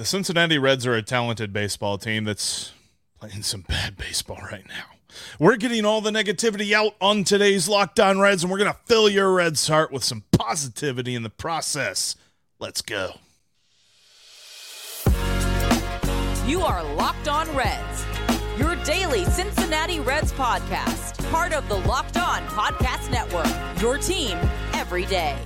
The Cincinnati Reds are a talented baseball team that's playing some bad baseball right now. We're getting all the negativity out on today's Locked On Reds, and we're going to fill your Reds heart with some positivity in the process. Let's go. You are Locked On Reds, your daily Cincinnati Reds podcast, part of the Locked On Podcast Network, your team every day.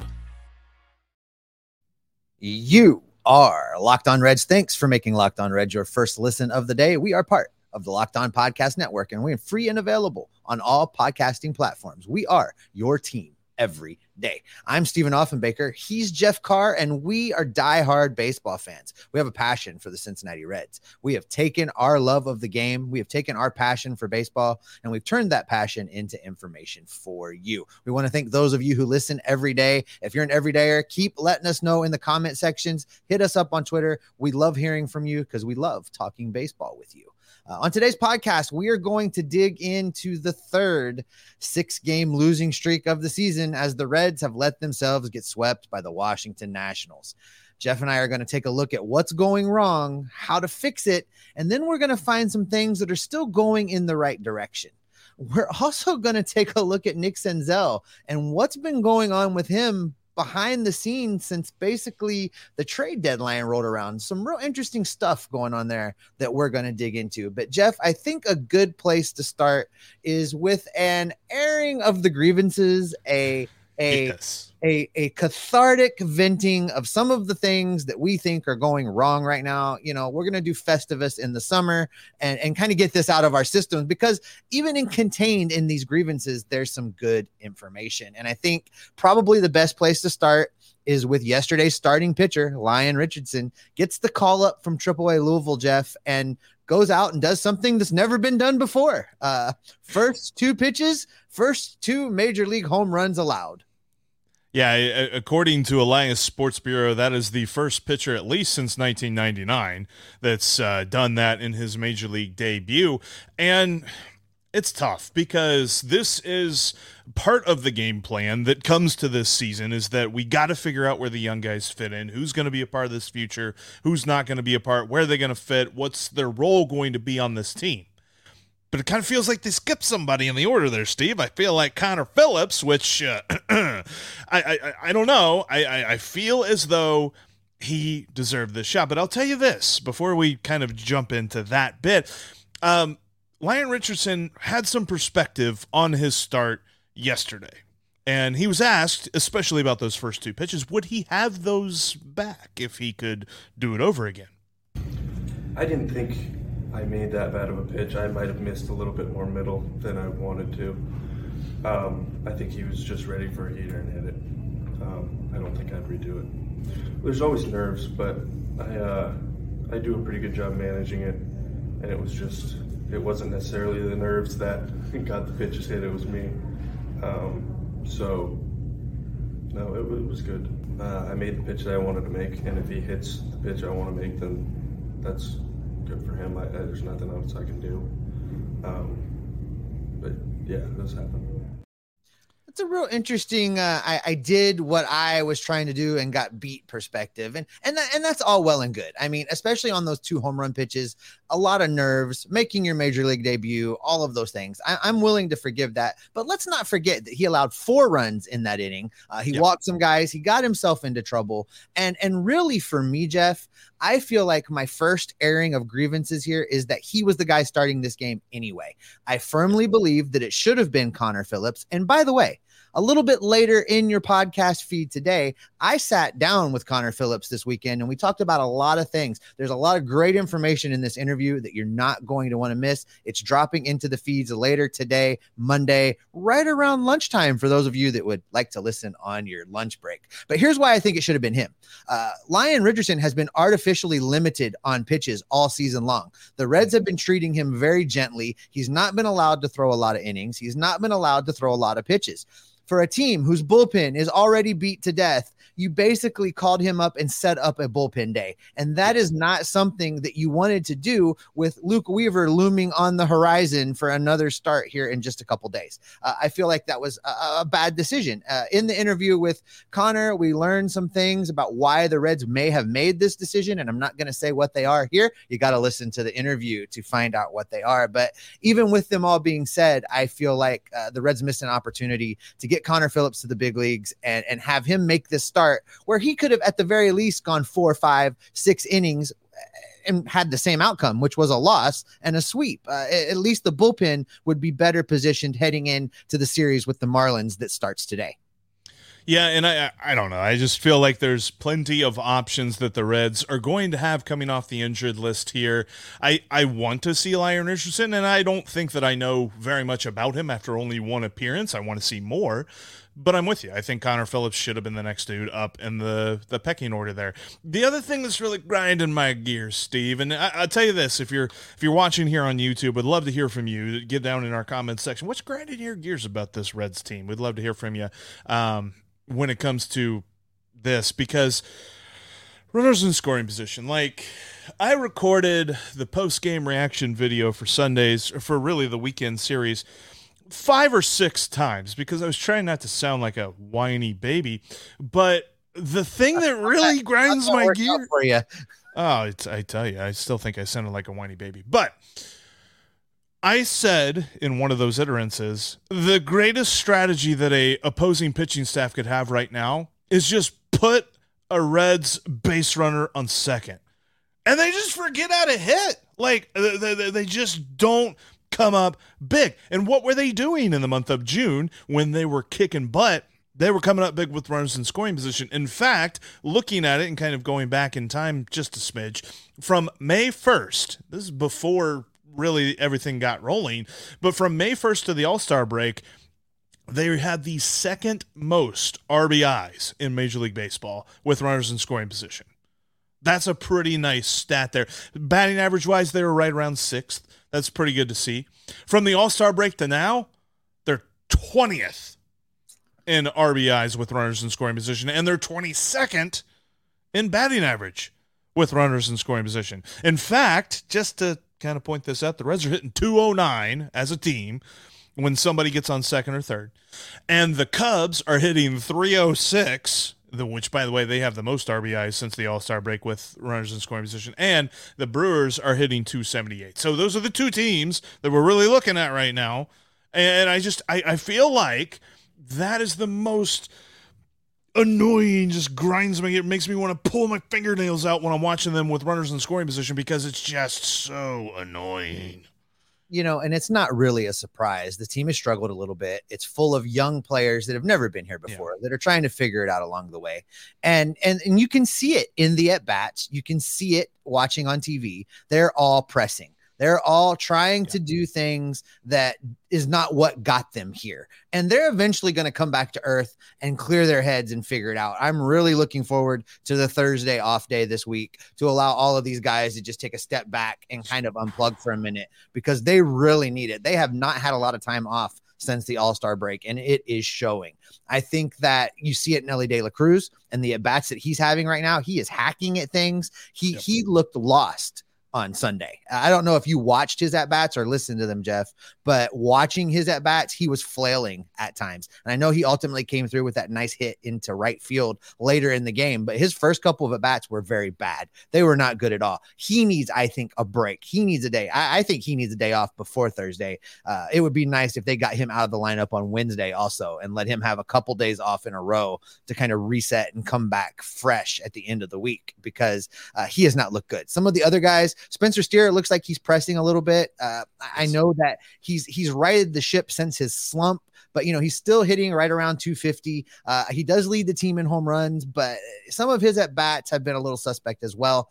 You are Locked On Reds. Thanks for making Locked On Reds your first listen of the day. We are part of the Locked On Podcast Network, and we're free and available on all podcasting platforms. We are your team every day. I'm Stephen Offenbaker. He's Jeff Carr, and we are diehard baseball fans. We have a passion for the Cincinnati Reds. We have taken our love of the game, we have taken our passion for baseball, and we've turned that passion into information for you. We want to thank those of you who listen every day. If you're an everydayer, keep letting us know in the comment sections. Hit us up on Twitter. We love hearing from you because we love talking baseball with you. Uh, on today's podcast, we are going to dig into the third six game losing streak of the season as the Reds have let themselves get swept by the Washington Nationals. Jeff and I are going to take a look at what's going wrong, how to fix it, and then we're going to find some things that are still going in the right direction. We're also going to take a look at Nick Senzel and what's been going on with him behind the scenes since basically the trade deadline rolled around. Some real interesting stuff going on there that we're going to dig into. But Jeff, I think a good place to start is with an airing of the grievances, a a a a cathartic venting of some of the things that we think are going wrong right now. You know, we're gonna do Festivus in the summer and and kind of get this out of our systems because even in contained in these grievances, there's some good information. And I think probably the best place to start is with yesterday's starting pitcher, Lyon Richardson, gets the call up from AAA Louisville, Jeff, and goes out and does something that's never been done before. Uh, first two pitches, first two major league home runs allowed. Yeah, according to Elias Sports Bureau, that is the first pitcher, at least since 1999, that's uh, done that in his major league debut. And it's tough because this is part of the game plan that comes to this season is that we got to figure out where the young guys fit in, who's going to be a part of this future, who's not going to be a part, where they're going to fit, what's their role going to be on this team. But it kind of feels like they skipped somebody in the order there, Steve. I feel like Connor Phillips, which uh, I, I I don't know. I, I I feel as though he deserved this shot. But I'll tell you this before we kind of jump into that bit. Um, Lyon Richardson had some perspective on his start yesterday. And he was asked, especially about those first two pitches, would he have those back if he could do it over again? I didn't think I made that bad of a pitch. I might have missed a little bit more middle than I wanted to. Um, I think he was just ready for a heater and hit it. Um, I don't think I'd redo it. There's always nerves, but I uh, I do a pretty good job managing it, and it was just it wasn't necessarily the nerves that got the pitches hit. It was me. Um, so no, it, it was good. Uh, I made the pitch that I wanted to make, and if he hits the pitch I want to make, then that's good for him. I, I, there's nothing else I can do. Um, but yeah, this happened. It's a real interesting. Uh, I, I did what I was trying to do and got beat perspective, and and that, and that's all well and good. I mean, especially on those two home run pitches, a lot of nerves, making your major league debut, all of those things. I, am willing to forgive that, but let's not forget that he allowed four runs in that inning. Uh, he yep. walked some guys, he got himself into trouble, and and really for me, Jeff, I feel like my first airing of grievances here is that he was the guy starting this game anyway. I firmly believe that it should have been Connor Phillips, and by the way a little bit later in your podcast feed today, I sat down with Connor Phillips this weekend and we talked about a lot of things. There's a lot of great information in this interview that you're not going to want to miss. It's dropping into the feeds later today, Monday, right around lunchtime for those of you that would like to listen on your lunch break. But here's why I think it should have been him. Uh, Lyon Richardson has been artificially limited on pitches all season long. The Reds have been treating him very gently. He's not been allowed to throw a lot of innings, he's not been allowed to throw a lot of pitches for a team whose bullpen is already beat to death you basically called him up and set up a bullpen day. And that is not something that you wanted to do with Luke Weaver looming on the horizon for another start here in just a couple days. Uh, I feel like that was a, a bad decision. Uh, in the interview with Connor, we learned some things about why the Reds may have made this decision. And I'm not going to say what they are here. You got to listen to the interview to find out what they are. But even with them all being said, I feel like uh, the Reds missed an opportunity to get Connor Phillips to the big leagues and, and have him make this start where he could have, at the very least, gone four, five, six innings and had the same outcome, which was a loss and a sweep. Uh, at least the bullpen would be better positioned heading into the series with the Marlins that starts today. Yeah, and I I don't know. I just feel like there's plenty of options that the Reds are going to have coming off the injured list here. I I want to see Lyon Richardson, and I don't think that I know very much about him after only one appearance. I want to see more. But I'm with you. I think Connor Phillips should have been the next dude up in the, the pecking order there. The other thing that's really grinding my gears, Steve, and I, will tell you this: if you're if you're watching here on YouTube, would love to hear from you. Get down in our comments section. What's grinding your gears about this Reds team? We'd love to hear from you. Um, when it comes to this because runners in scoring position. Like I recorded the post game reaction video for Sundays for really the weekend series five or six times because I was trying not to sound like a whiny baby. But the thing that really grinds my gear for you. Oh, I tell you, I still think I sounded like a whiny baby. But I said in one of those iterances, the greatest strategy that a opposing pitching staff could have right now is just put a Reds base runner on second. And they just forget how to hit. Like they, they just don't come up big. And what were they doing in the month of June when they were kicking butt? They were coming up big with runners in scoring position. In fact, looking at it and kind of going back in time just a smidge, from May 1st, this is before really everything got rolling. But from May 1st to the All Star break, they had the second most RBIs in Major League Baseball with runners in scoring position. That's a pretty nice stat there. Batting average wise, they were right around sixth. That's pretty good to see. From the All Star break to now, they're 20th in RBIs with runners in scoring position, and they're 22nd in batting average with runners in scoring position. In fact, just to kind of point this out. The Reds are hitting 209 as a team when somebody gets on second or third. And the Cubs are hitting 306, which, by the way, they have the most RBIs since the All Star break with runners in scoring position. And the Brewers are hitting 278. So those are the two teams that we're really looking at right now. And I just, I, I feel like that is the most annoying, just grinds me. It makes me want to pull my fingernails out when I'm watching them with runners in scoring position because it's just so annoying. You know, and it's not really a surprise. The team has struggled a little bit. It's full of young players that have never been here before yeah. that are trying to figure it out along the way. And and and you can see it in the at bats. You can see it watching on TV. They're all pressing. They're all trying yeah. to do things that is not what got them here. And they're eventually going to come back to earth and clear their heads and figure it out. I'm really looking forward to the Thursday off day this week to allow all of these guys to just take a step back and kind of unplug for a minute because they really need it. They have not had a lot of time off since the All Star break, and it is showing. I think that you see it in Elly De La Cruz and the at bats that he's having right now. He is hacking at things. He yep. he looked lost on Sunday. I don't know if you watched his at bats or listened to them, Jeff, but watching his at bats, he was flailing at times. And I know he ultimately came through with that nice hit into right field later in the game, but his first couple of at bats were very bad. They were not good at all. He needs, I think, a break. He needs a day. I, I think he needs a day off before Thursday. Uh, it would be nice if they got him out of the lineup on Wednesday also and let him have a couple days off in a row to kind of reset and come back fresh at the end of the week because uh, he has not looked good. Some of the other guys, Spencer Steer looks like he's pressing a little bit. Uh, I know that he's he's righted the ship since his slump, but you know he's still hitting right around 250. Uh, he does lead the team in home runs, but some of his at bats have been a little suspect as well.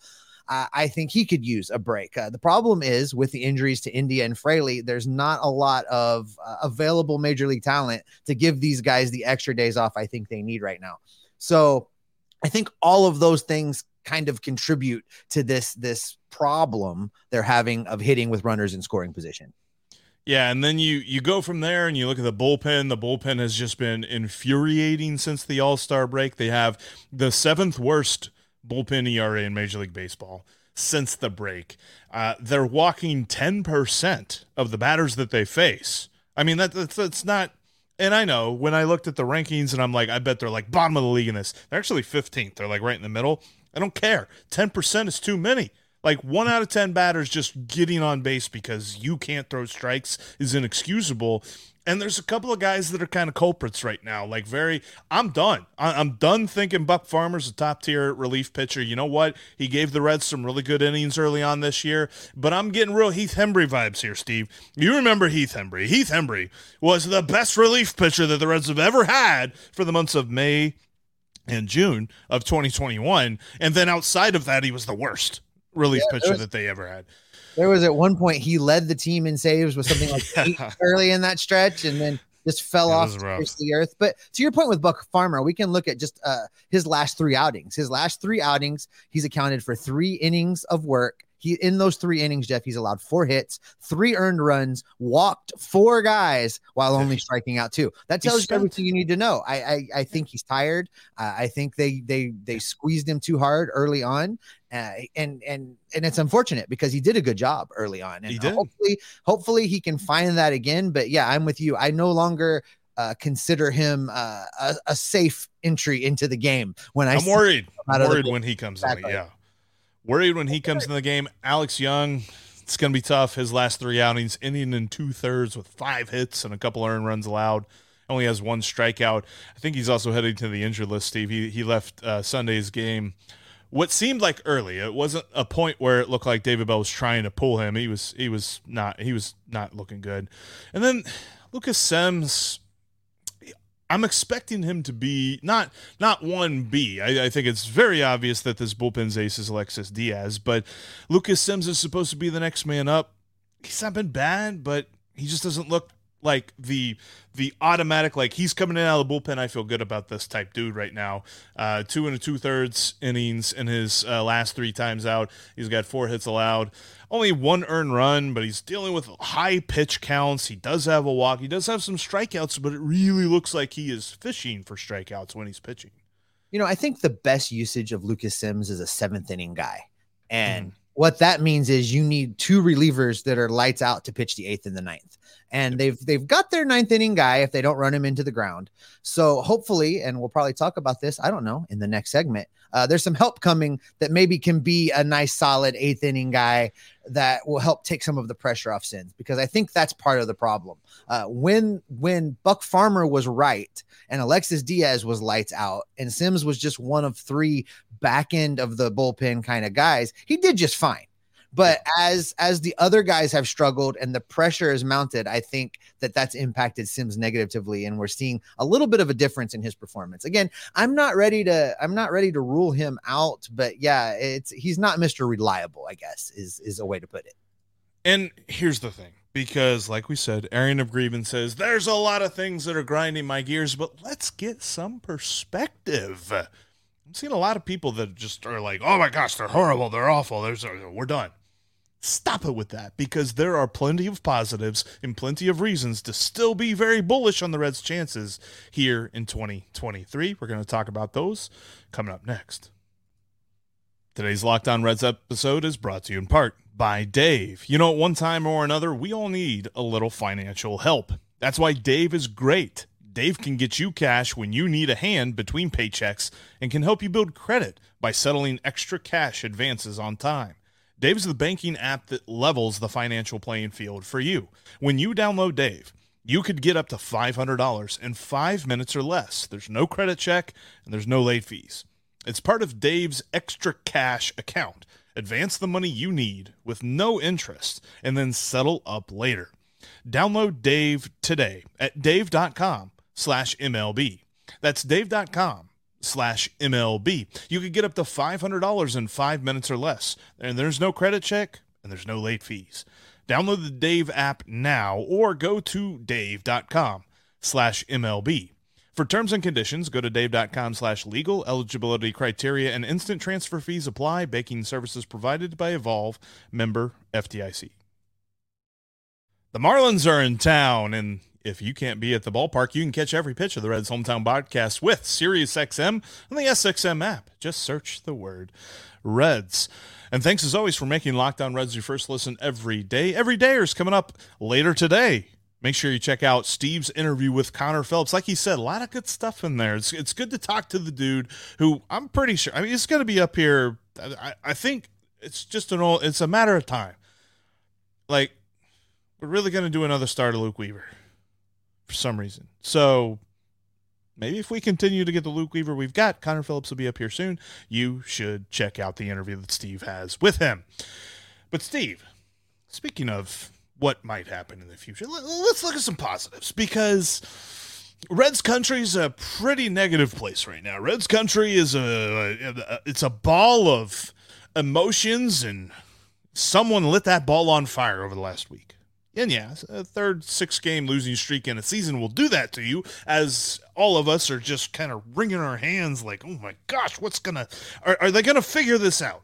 Uh, I think he could use a break. Uh, the problem is with the injuries to India and Fraley, there's not a lot of uh, available major league talent to give these guys the extra days off I think they need right now. So I think all of those things kind of contribute to this this problem they're having of hitting with runners in scoring position. Yeah, and then you you go from there and you look at the bullpen. The bullpen has just been infuriating since the All Star break. They have the seventh worst bullpen ERA in Major League Baseball since the break. Uh, they're walking ten percent of the batters that they face. I mean that that's, that's not. And I know when I looked at the rankings and I'm like, I bet they're like bottom of the league in this. They're actually 15th. They're like right in the middle. I don't care. 10% is too many. Like one out of 10 batters just getting on base because you can't throw strikes is inexcusable. And there's a couple of guys that are kind of culprits right now. Like, very, I'm done. I, am done thinking Buck Farmer's a top tier relief pitcher. You know what? He gave the Reds some really good innings early on this year, but I'm getting real Heath Hembree vibes here, Steve. You remember Heath Hembree. Heath Hembree was the best relief pitcher that the Reds have ever had for the months of May and June of 2021. And then outside of that, he was the worst relief yeah, pitcher was, that they ever had. There was at one point he led the team in saves with something like eight early in that stretch, and then just fell off the earth. But to your point with Buck Farmer, we can look at just uh, his last three outings. His last three outings, he's accounted for three innings of work. He in those three innings, Jeff, he's allowed four hits, three earned runs, walked four guys while only striking out two. That tells you everything you need to know. I I, I think he's tired. Uh, I think they they they squeezed him too hard early on, uh, and and and it's unfortunate because he did a good job early on, and he did. hopefully hopefully he can find that again. But yeah, I'm with you. I no longer uh, consider him uh, a, a, safe entry into the game. When I I'm worried, I'm worried when he comes exactly. in. Yeah, Worried when he comes in the game. Alex Young, it's going to be tough. His last three outings, inning in two thirds with five hits and a couple earned runs allowed. Only has one strikeout. I think he's also heading to the injured list, Steve. He, he left uh, Sunday's game what seemed like early. It wasn't a point where it looked like David Bell was trying to pull him. He was he was not he was not looking good. And then Lucas Sims I'm expecting him to be not not one B. I, I think it's very obvious that this bullpen's ace is Alexis Diaz, but Lucas Sims is supposed to be the next man up. He's not been bad, but he just doesn't look like the the automatic like he's coming in out of the bullpen. I feel good about this type dude right now. Uh, two and a two thirds innings in his uh, last three times out. He's got four hits allowed, only one earned run, but he's dealing with high pitch counts. He does have a walk. He does have some strikeouts, but it really looks like he is fishing for strikeouts when he's pitching. You know, I think the best usage of Lucas Sims is a seventh inning guy, and. Mm what that means is you need two relievers that are lights out to pitch the eighth and the ninth and they've they've got their ninth inning guy if they don't run him into the ground. So hopefully, and we'll probably talk about this. I don't know in the next segment. Uh, there's some help coming that maybe can be a nice solid eighth inning guy that will help take some of the pressure off Sims because I think that's part of the problem. Uh, when when Buck Farmer was right and Alexis Diaz was lights out and Sims was just one of three back end of the bullpen kind of guys, he did just fine. But as as the other guys have struggled and the pressure is mounted, I think that that's impacted Sims negatively, and we're seeing a little bit of a difference in his performance. Again, I'm not ready to I'm not ready to rule him out, but yeah, it's he's not Mr. Reliable. I guess is is a way to put it. And here's the thing because like we said arian of grievance says there's a lot of things that are grinding my gears but let's get some perspective i'm seeing a lot of people that just are like oh my gosh they're horrible they're awful there's we're done Stop it with that because there are plenty of positives and plenty of reasons to still be very bullish on the Reds' chances here in 2023. We're going to talk about those coming up next. Today's Locked On Reds episode is brought to you in part by Dave. You know, at one time or another, we all need a little financial help. That's why Dave is great. Dave can get you cash when you need a hand between paychecks and can help you build credit by settling extra cash advances on time. Dave's the banking app that levels the financial playing field for you. When you download Dave, you could get up to $500 in five minutes or less. There's no credit check and there's no late fees. It's part of Dave's extra cash account. Advance the money you need with no interest and then settle up later. Download Dave today at dave.com slash MLB. That's dave.com slash MLB. You could get up to $500 in five minutes or less. And there's no credit check and there's no late fees. Download the Dave app now or go to dave.com slash MLB. For terms and conditions, go to dave.com slash legal. Eligibility criteria and instant transfer fees apply. Banking services provided by Evolve, member FDIC. The Marlins are in town, and if you can't be at the ballpark, you can catch every pitch of the Reds hometown podcast with SiriusXM and the SXM app. Just search the word Reds. And thanks as always for making Locked On Reds your first listen every day. Every day is coming up later today. Make sure you check out Steve's interview with Connor Phillips. Like he said, a lot of good stuff in there. It's, it's good to talk to the dude who I'm pretty sure, I mean, he's going to be up here. I, I think it's just an old, it's a matter of time. Like, we're really going to do another start of Luke Weaver for some reason. So maybe if we continue to get the Luke Weaver we've got, Connor Phillips will be up here soon. You should check out the interview that Steve has with him. But Steve, speaking of what might happen in the future, let's look at some positives because Reds country is a pretty negative place right now. Reds country is a it's a ball of emotions and someone lit that ball on fire over the last week. And yeah, a third six game losing streak in a season will do that to you, as all of us are just kind of wringing our hands like, oh my gosh, what's gonna, are, are they gonna figure this out?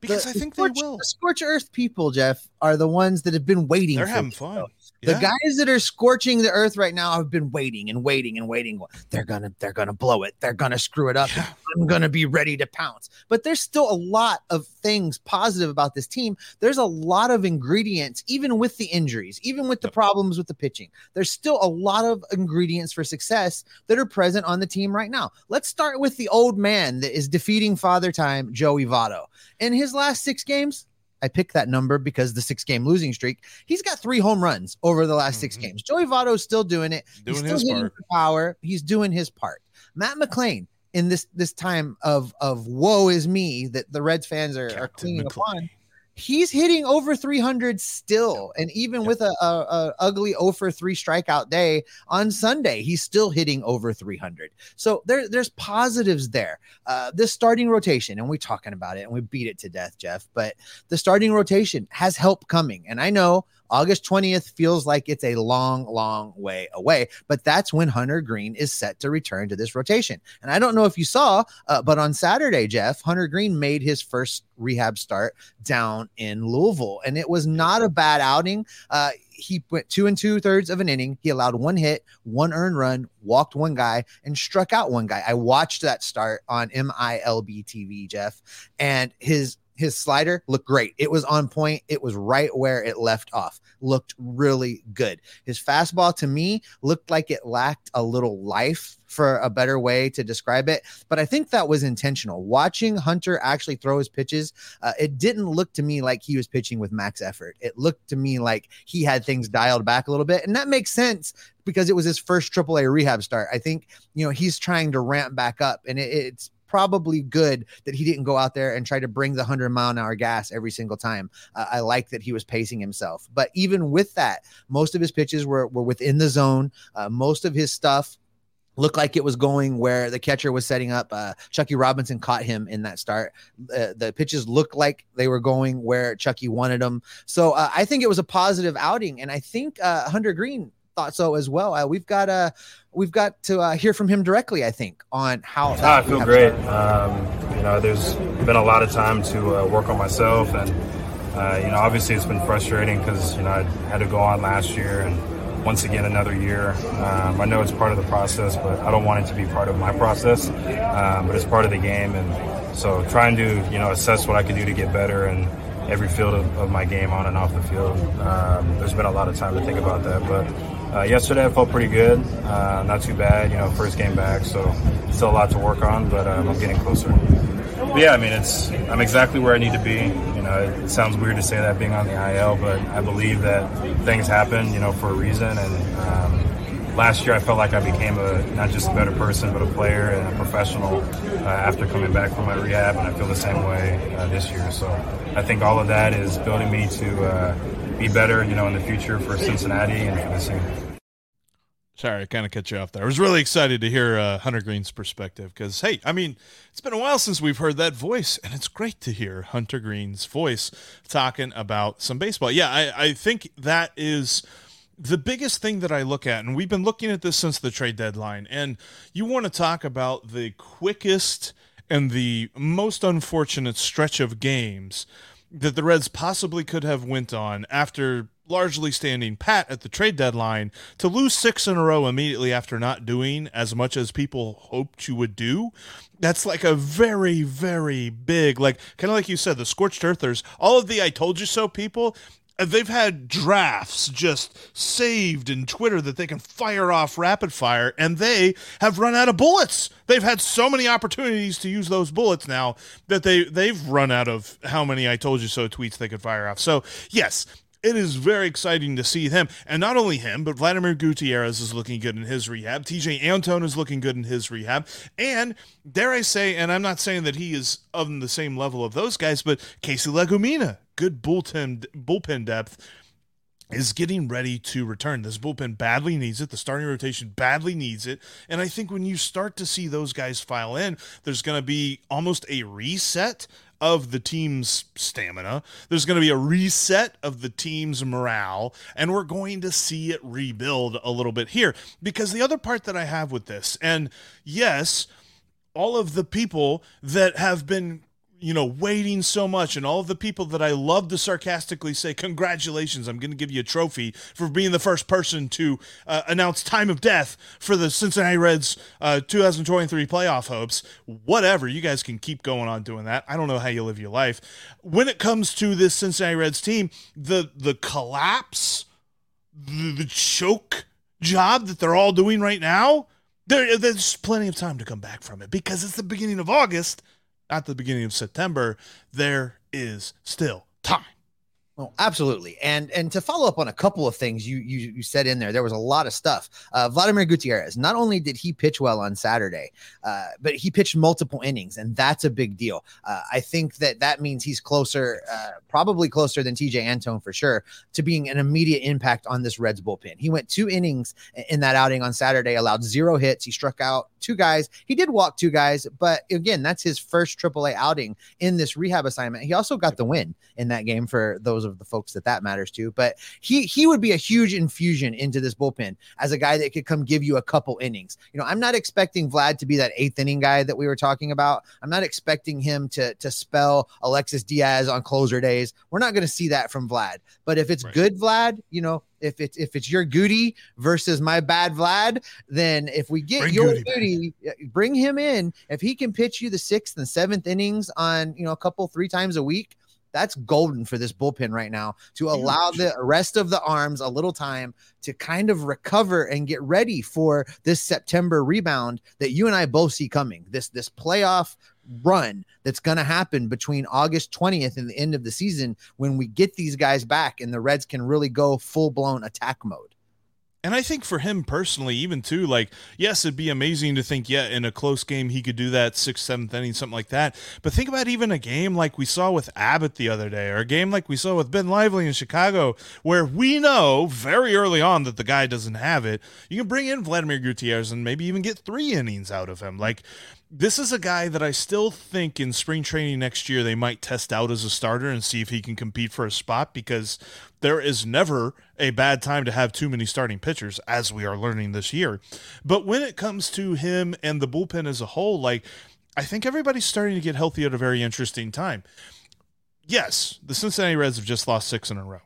Because the, I think the they will. The scorch earth people, Jeff, are the ones that have been waiting. They're having fun. The guys that are scorching the earth right now have been waiting and waiting and waiting. They're gonna they're gonna blow it. They're gonna screw it up. Yeah. I'm gonna be ready to pounce. But there's still a lot of things positive about this team. There's a lot of ingredients, even with the injuries, even with the problems with the pitching. There's still a lot of ingredients for success that are present on the team right now. Let's start with the old man that is defeating father time, Joey Votto. In his last six games, I picked that number because the six game losing streak. He's got three home runs over the last mm-hmm. six games. Joey Votto's still doing it. Doing He's still hitting power. He's doing his part. Matt McLain in this this time of of woe is me that the Reds fans are, are cleaning upon he's hitting over 300 still. And even with a, a, a, ugly over 3 strikeout day on sunday he's still hitting over 300 so there, there's positives there. Uh, this starting rotation and we're talking about it and we beat it to death jeff but the starting rotation has help coming. And i know August 20th feels like it's a long, long way away, but that's when Hunter Greene is set to return to this rotation. And I don't know if you saw, uh, but on Saturday, Jeff, Hunter Greene made his first rehab start down in Louisville, and it was not a bad outing. Uh, he went two and two thirds of an inning. He allowed one hit, one earned run, walked one guy, and struck out one guy. I watched that start on MILB TV, Jeff, and his his slider looked great. It was on point. It was right where it left off. Looked really good. His fastball to me looked like it lacked a little life for a better way to describe it. But I think that was intentional. Watching Hunter actually throw his pitches, uh, it didn't look to me like he was pitching with max effort. It looked to me like he had things dialed back a little bit. And that makes sense because it was his first AAA rehab start. I think, you know, he's trying to ramp back up and it, it's probably good that he didn't go out there and try to bring the 100 mile an hour gas every single time. Uh, I like that he was pacing himself. But even with that, most of his pitches were, were within the zone. Uh, most of his stuff looked like it was going where the catcher was setting up. Uh, Chuckie Robinson caught him in that start. Uh, the pitches looked like they were going where Chuckie wanted them. So uh, I think it was a positive outing, and I think uh, Hunter Greene thought so as well. Uh, we've got uh, we've got to uh, hear from him directly. I think on how. I feel great. Um, you know, there's been a lot of time to uh, work on myself, and uh, you know, obviously it's been frustrating because you know I had to go on last year and once again another year. Um, I know it's part of the process, but I don't want it to be part of my process. Um, but it's part of the game, and so trying to you know assess what I can do to get better and every field of, of, my game on and off the field. Um, there's been a lot of time to think about that, but uh, yesterday I felt pretty good, uh, not too bad. You know, first game back, so still a lot to work on, but um, I'm getting closer. But yeah, I mean, it's I'm exactly where I need to be. You know, it, sounds weird to say that being on the IL, but I believe that things happen, you know, for a reason. And um, last year I felt like I became a not just a better person, but a player and a professional uh, after coming back from my rehab, and I feel the same way uh, this year. So I think all of that is building me to uh, be better, you know, in the future for Cincinnati and for the team. Sorry, I kind of cut you off there. I was really excited to hear uh, Hunter Greene's perspective because, hey, I mean, it's been a while since we've heard that voice, and it's great to hear Hunter Greene's voice talking about some baseball. Yeah, I, I think that is the biggest thing that I look at, and we've been looking at this since the trade deadline, and you want to talk about the quickest and the most unfortunate stretch of games that the Reds possibly could have went on after largely standing pat at the trade deadline to lose six in a row immediately after not doing as much as people hoped you would do. That's like a very very big like kind of like you said the scorched earthers. All of the i told you so people they've had drafts just saved in Twitter that they can fire off rapid fire, and they have run out of bullets. They've had so many opportunities to use those bullets now that they they've run out of how many I told you so tweets they could fire off. So yes, it is very exciting to see him. And not only him, but Vladimir Gutierrez is looking good in his rehab. Tejay Antone is looking good in his rehab. And dare I say, and I'm not saying that he is of the same level of those guys, but Casey Legumina, good bullpen, bullpen depth is getting ready to return. This bullpen badly needs it. The starting rotation badly needs it. And I think when you start to see those guys file in, there's going to be almost a reset of the team's stamina. There's going to be a reset of the team's morale, and we're going to see it rebuild a little bit here. Because the other part that I have with this, and yes, all of the people that have been you know, waiting so much, and all of the people that I love to sarcastically say, Congratulations, I'm going to give you a trophy for being the first person to uh, announce time of death for the Cincinnati Reds uh, 2023 playoff hopes. Whatever, you guys can keep going on doing that. I don't know how you live your life. When it comes to this Cincinnati Reds team, the, the collapse, the, the choke job that they're all doing right now, there, there's plenty of time to come back from it because it's the beginning of August at the beginning of September, there is still time. Oh, absolutely. And and to follow up on a couple of things you you, you said in there, there was a lot of stuff. Uh, Vladimir Gutierrez, not only did he pitch well on Saturday, uh, but he pitched multiple innings, and that's a big deal. Uh, I think that that means he's closer, uh, probably closer than Tejay Antone for sure, to being an immediate impact on this Reds bullpen. He went two innings in that outing on Saturday, allowed zero hits. He struck out two guys. He did walk two guys, but again, that's his first AAA outing in this rehab assignment. He also got the win in that game for those of the folks that that matters to. But he he would be a huge infusion into this bullpen as a guy that could come give you a couple innings. You know, I'm not expecting Vlad to be that eighth inning guy that we were talking about. I'm not expecting him to to spell Alexis Diaz on closer days. We're not going to see that from Vlad. But if it's right. good Vlad, you know, if it's if it's your Goody versus my bad Vlad, then if we get bring your Goody, Goody bring him in. If he can pitch you the sixth and seventh innings on you know a couple three times a week, that's golden for this bullpen right now to allow the rest of the arms a little time to kind of recover and get ready for this September rebound that you and I both see coming. This this playoff run that's going to happen between August 20th and the end of the season when we get these guys back and the Reds can really go full blown attack mode. And I think for him personally, even too, like, yes, it'd be amazing to think, yeah, in a close game, he could do that sixth, seventh inning, something like that. But think about even a game like we saw with Abbott the other day, or a game like we saw with Ben Lively in Chicago, where we know very early on that the guy doesn't have it. You can bring in Vladimir Gutierrez and maybe even get three innings out of him. Like, this is a guy that I still think in spring training next year they might test out as a starter and see if he can compete for a spot because there is never a bad time to have too many starting pitchers, as we are learning this year. But when it comes to him and the bullpen as a whole, like I think everybody's starting to get healthy at a very interesting time. Yes, the Cincinnati Reds have just lost six in a row.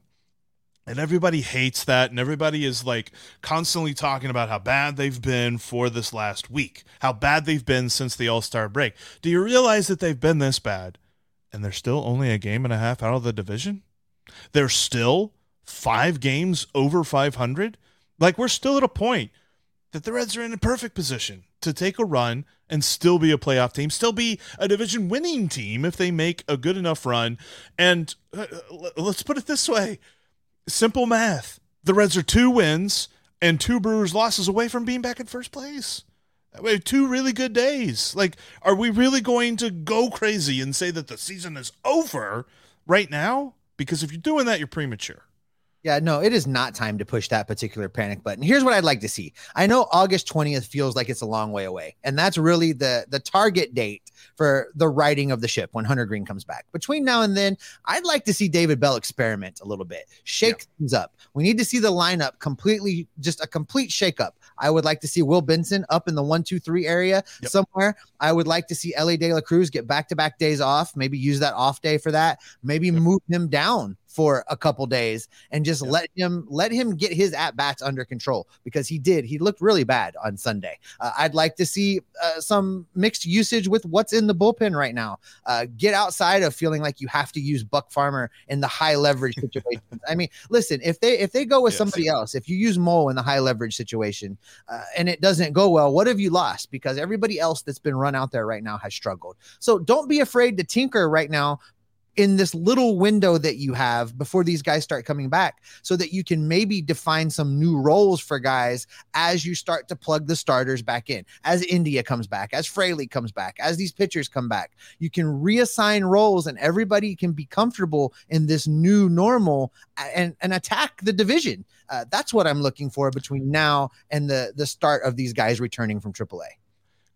And everybody hates that. And everybody is like constantly talking about how bad they've been for this last week, how bad they've been since the All Star break. Do you realize that they've been this bad and they're still only a game and a half out of the division? They're still five games over 500. Like we're still at a point that the Reds are in a perfect position to take a run and still be a playoff team, still be a division winning team if they make a good enough run. And uh, let's put it this way simple math the Reds are two wins and two Brewers losses away from being back in first place. We have two really good days. Like, are we really going to go crazy and say that the season is over right now? because if you're doing that, you're premature. Yeah, no, it is not time to push that particular panic button. Here's what I'd like to see. I know August 20th feels like it's a long way away, and that's really the the target date for the righting of the ship when Hunter Greene comes back. Between now and then, I'd like to see David Bell experiment a little bit, shake yeah. things up. We need to see the lineup completely, just a complete shakeup. I would like to see Will Benson up in the one, two, three area yep. somewhere. I would like to see Elly De La Cruz get back to back days off, maybe use that off day for that, maybe yep. move him down for a couple days and just let him let him get his at bats under control because he did. He looked really bad on Sunday. Uh, I'd like to see uh, some mixed usage with what's in the bullpen right now. Uh, get outside of feeling like you have to use Buck Farmer in the high leverage situations. I mean, listen, if they if they go with yes. somebody else, if you use Mo in the high leverage situation uh, and it doesn't go well, what have you lost? Because everybody else that's been run out there right now has struggled. So don't be afraid to tinker right now in this little window that you have before these guys start coming back so that you can maybe define some new roles for guys as you start to plug the starters back in as india comes back as fraley comes back as these pitchers come back. You can reassign roles and everybody can be comfortable in this new normal and, and attack the division. Uh, that's what i'm looking for between now and the the start of these guys returning from aaa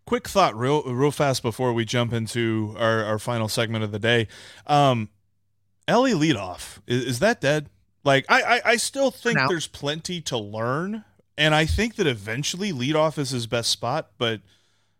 quick thought real real fast before we jump into our, our final segment of the day um elly leadoff is, is that dead like I, I i, still think no. there's plenty to learn and i think that eventually leadoff is his best spot but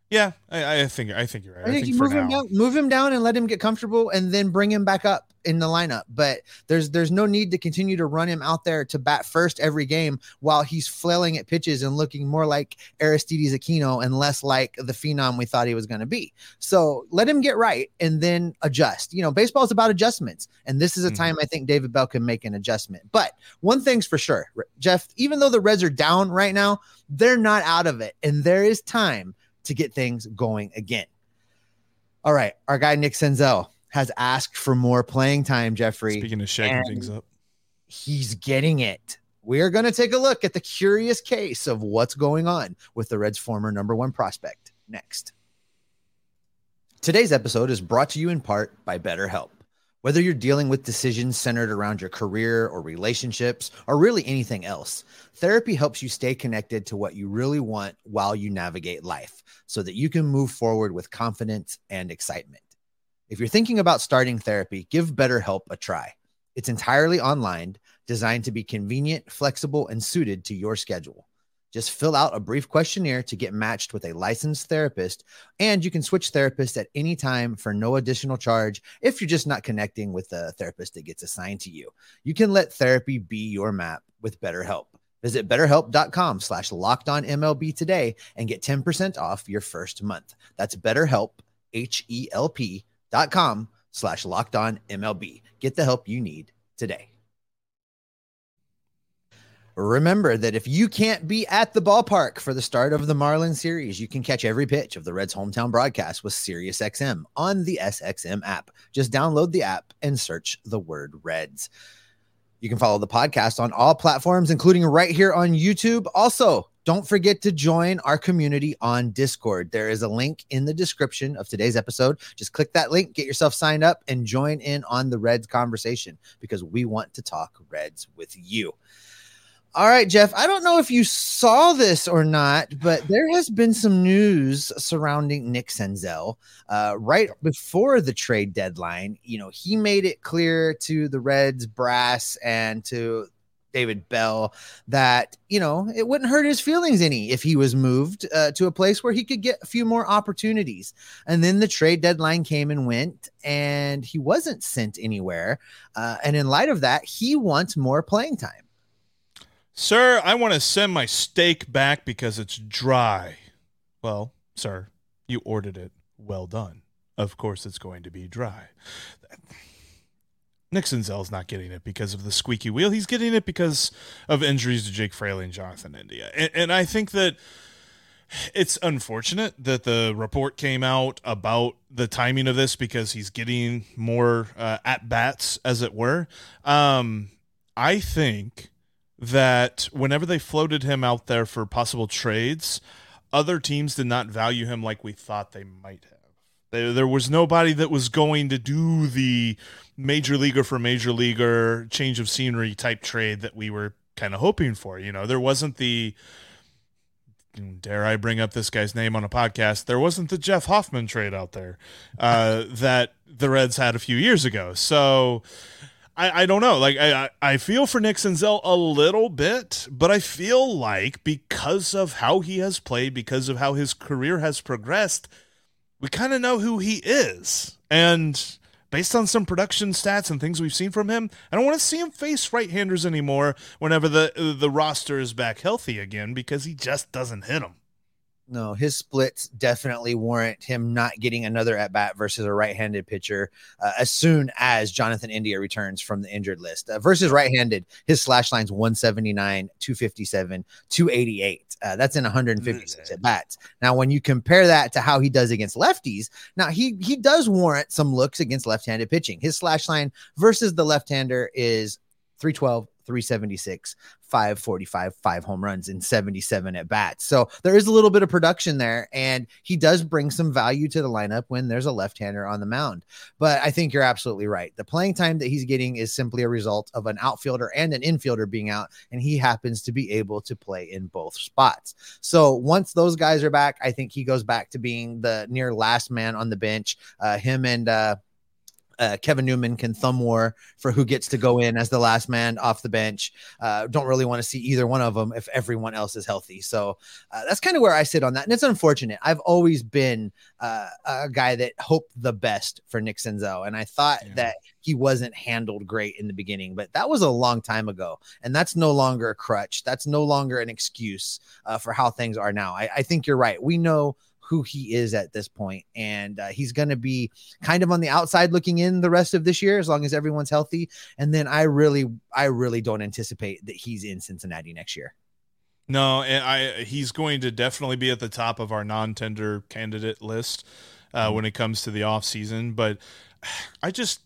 yeah, I, I, think I think you're right. I think, I think move now. him down, move him down, and let him get comfortable, and then bring him back up in the lineup. But there's there's no need to continue to run him out there to bat first every game while he's flailing at pitches and looking more like Aristides Aquino and less like the phenom we thought he was going to be. So let him get right and then adjust. You know, baseball is about adjustments, and this is a mm-hmm. time I think David Bell can make an adjustment. But one thing's for sure, Jeff. Even though the Reds are down right now, they're not out of it, and there is time to get things going again. All right, our guy Nick Senzel has asked for more playing time, Jeffrey. Speaking of shaking things up, he's getting it. We are going to take a look at the curious case of what's going on with the Reds' former number one prospect next. Today's episode is brought to you in part by BetterHelp. Whether you're dealing with decisions centered around your career or relationships or really anything else, therapy helps you stay connected to what you really want while you navigate life so that you can move forward with confidence and excitement. If you're thinking about starting therapy, give BetterHelp a try. It's entirely online, designed to be convenient, flexible, and suited to your schedule. Just fill out a brief questionnaire to get matched with a licensed therapist, and you can switch therapists at any time for no additional charge if you're just not connecting with the therapist that gets assigned to you. You can let therapy be your map with BetterHelp. Visit betterhelp.com slash locked on MLB today and get 10% off your first month. That's betterhelp, H-E-L-P dot com slash locked on MLB. Get the help you need today. Remember that if you can't be at the ballpark for the start of the Marlin series, you can catch every pitch of the Reds hometown broadcast with SiriusXM on the SXM app. Just download the app and search the word Reds. You can follow the podcast on all platforms, including right here on YouTube. Also, don't forget to join our community on Discord. There is a link in the description of today's episode. Just click that link, get yourself signed up, and join in on the Reds conversation because we want to talk Reds with you. All right, Jeff. I don't know if you saw this or not, but there has been some news surrounding Nick Senzel. Uh, right before the trade deadline, you know, he made it clear to the Reds brass and to David Bell that you know it wouldn't hurt his feelings any if he was moved uh, to a place where he could get a few more opportunities. And then the trade deadline came and went, and he wasn't sent anywhere. Uh, and in light of that, he wants more playing time. Sir, I want to send my steak back because it's dry. Well, sir, you ordered it. Well done. Of course, it's going to be dry. Nick Senzel's not getting it because of the squeaky wheel. He's getting it because of injuries to Jake Fraley and Jonathan India. And, and I think that it's unfortunate that the report came out about the timing of this because he's getting more uh, at bats, as it were. Um, I think that whenever they floated him out there for possible trades, other teams did not value him like we thought they might have. There, there was nobody that was going to do the major leaguer for major leaguer change of scenery type trade that we were kind of hoping for. You know, there wasn't the dare I bring up this guy's name on a podcast? There wasn't the Jeff Hoffman trade out there uh, that the Reds had a few years ago. So I, I don't know. Like I, I feel for Nick Senzel a little bit, but I feel like because of how he has played, because of how his career has progressed, we kind of know who he is. And based on some production stats and things we've seen from him, I don't want to see him face right-handers anymore whenever the the roster is back healthy again because he just doesn't hit them. No, his splits definitely warrant him not getting another at bat versus a right handed pitcher uh, as soon as Jonathan India returns from the injured list. Uh, versus right handed, his slash line's 179, 257, 288. Uh, that's in 156 at bats. Now, when you compare that to how he does against lefties, now he he does warrant some looks against left handed pitching. His slash line versus the left hander is 312, 376, 545, five home runs in 77 at bats. So there is a little bit of production there, and he does bring some value to the lineup when there's a left hander on the mound. But I think you're absolutely right. The playing time that he's getting is simply a result of an outfielder and an infielder being out, and he happens to be able to play in both spots. So once those guys are back, I think he goes back to being the near last man on the bench. Uh, him and uh, uh, Kevin Newman can thumb war for who gets to go in as the last man off the bench. Uh, don't really want to see either one of them if everyone else is healthy. So uh, that's kind of where I sit on that. And it's unfortunate. I've always been uh, a guy that hoped the best for Nick Senzel. And I thought yeah. that he wasn't handled great in the beginning, but that was a long time ago. And that's no longer a crutch. That's no longer an excuse uh, for how things are now. I, I think you're right. We know who he is at this point. And uh, he's going to be kind of on the outside looking in the rest of this year as long as everyone's healthy. And then I really, I really don't anticipate that he's in Cincinnati next year. No, and I he's going to definitely be at the top of our non-tender candidate list uh, mm-hmm. when it comes to the off season. But I just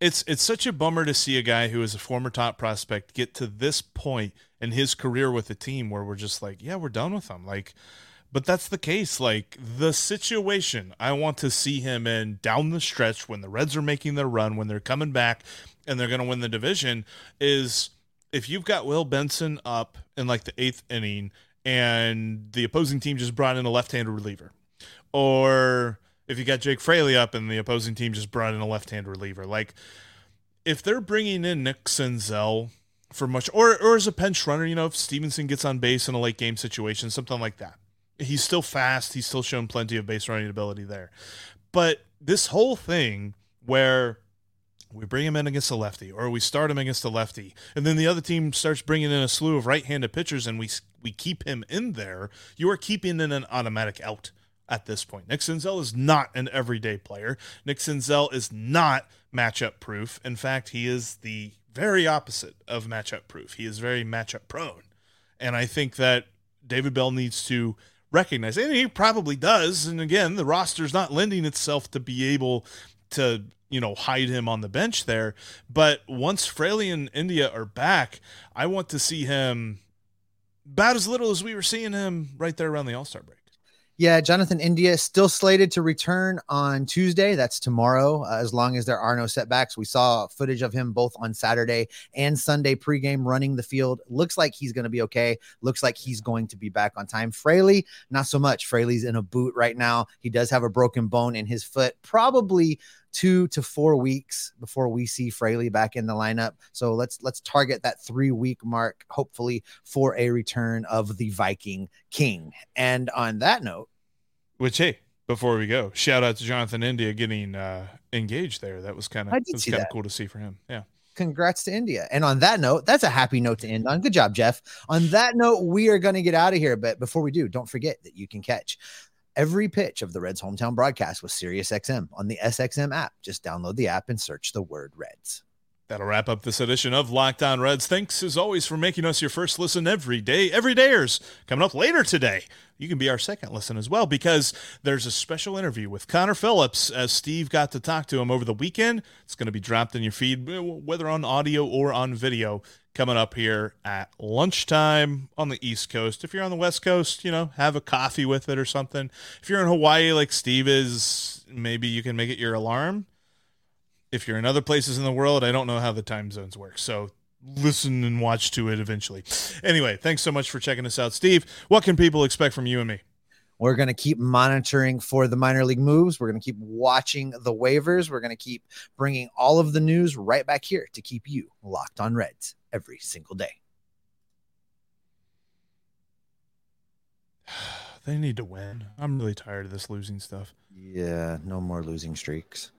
it's it's such a bummer to see a guy who is a former top prospect get to this point in his career with the team where we're just like, yeah, we're done with him. Like but that's the case. Like the situation I want to see him in down the stretch when the Reds are making their run, when they're coming back and they're going to win the division is if you've got Will Benson up in like the eighth inning and the opposing team just brought in a left-handed reliever, or if you got Jake Fraley up and the opposing team just brought in a left-handed reliever, like if they're bringing in Nick Senzel for much, or or as a pinch runner, you know, if Stevenson gets on base in a late game situation, something like that he's still fast. He's still shown plenty of base running ability there. But this whole thing where we bring him in against a lefty or we start him against a lefty and then the other team starts bringing in a slew of right-handed pitchers and we we keep him in there you are keeping in an automatic out at this point. Nick senzel is not an everyday player. Nick senzel is not matchup proof. In fact he is the very opposite of matchup proof. He is very matchup prone. And i think that david bell needs to recognize. And he probably does. And again, the roster's not lending itself to be able to, you know, hide him on the bench there. But once Fraley and India are back, I want to see him about as little as we were seeing him right there around the All Star break. Yeah, Jonathan India still slated to return on Tuesday. That's tomorrow, uh, as long as there are no setbacks. We saw footage of him both on Saturday and Sunday pregame running the field. Looks like he's going to be okay. Looks like he's going to be back on time. Fraley, not so much. Fraley's in a boot right now. He does have a broken bone in his foot. Probably two to four weeks before we see Fraley back in the lineup. So let's let's target that three week mark, hopefully for a return of the Viking King. And on that note, which hey, before we go, shout out to Jonathan India getting uh, engaged there. That was kind of was kind of cool to see for him. Yeah congrats to India. And on that note, that's a happy note to end on. Good job, Jeff. On that note, we are going to get out of here. But before we do, don't forget that you can catch every pitch of the Reds hometown broadcast with SiriusXM on the SXM app. Just download the app and search the word Reds. That'll wrap up this edition of Locked On Reds. Thanks as always for making us your first listen every day. Every dayers coming up later today. You can be our second listen as well because there's a special interview with Connor Phillips as Steve got to talk to him over the weekend. It's going to be dropped in your feed, whether on audio or on video coming up here at lunchtime on the East Coast. If you're on the West Coast, you know, have a coffee with it or something. If you're in Hawaii like Steve is, maybe you can make it your alarm. If you're in other places in the world, I don't know how the time zones work. So listen and watch to it eventually. Anyway, thanks so much for checking us out. Steve, what can people expect from you and me? We're going to keep monitoring for the minor league moves. We're going to keep watching the waivers. We're going to keep bringing all of the news right back here to keep you locked on Reds every single day. They need to win. I'm really tired of this losing stuff. Yeah, no more losing streaks.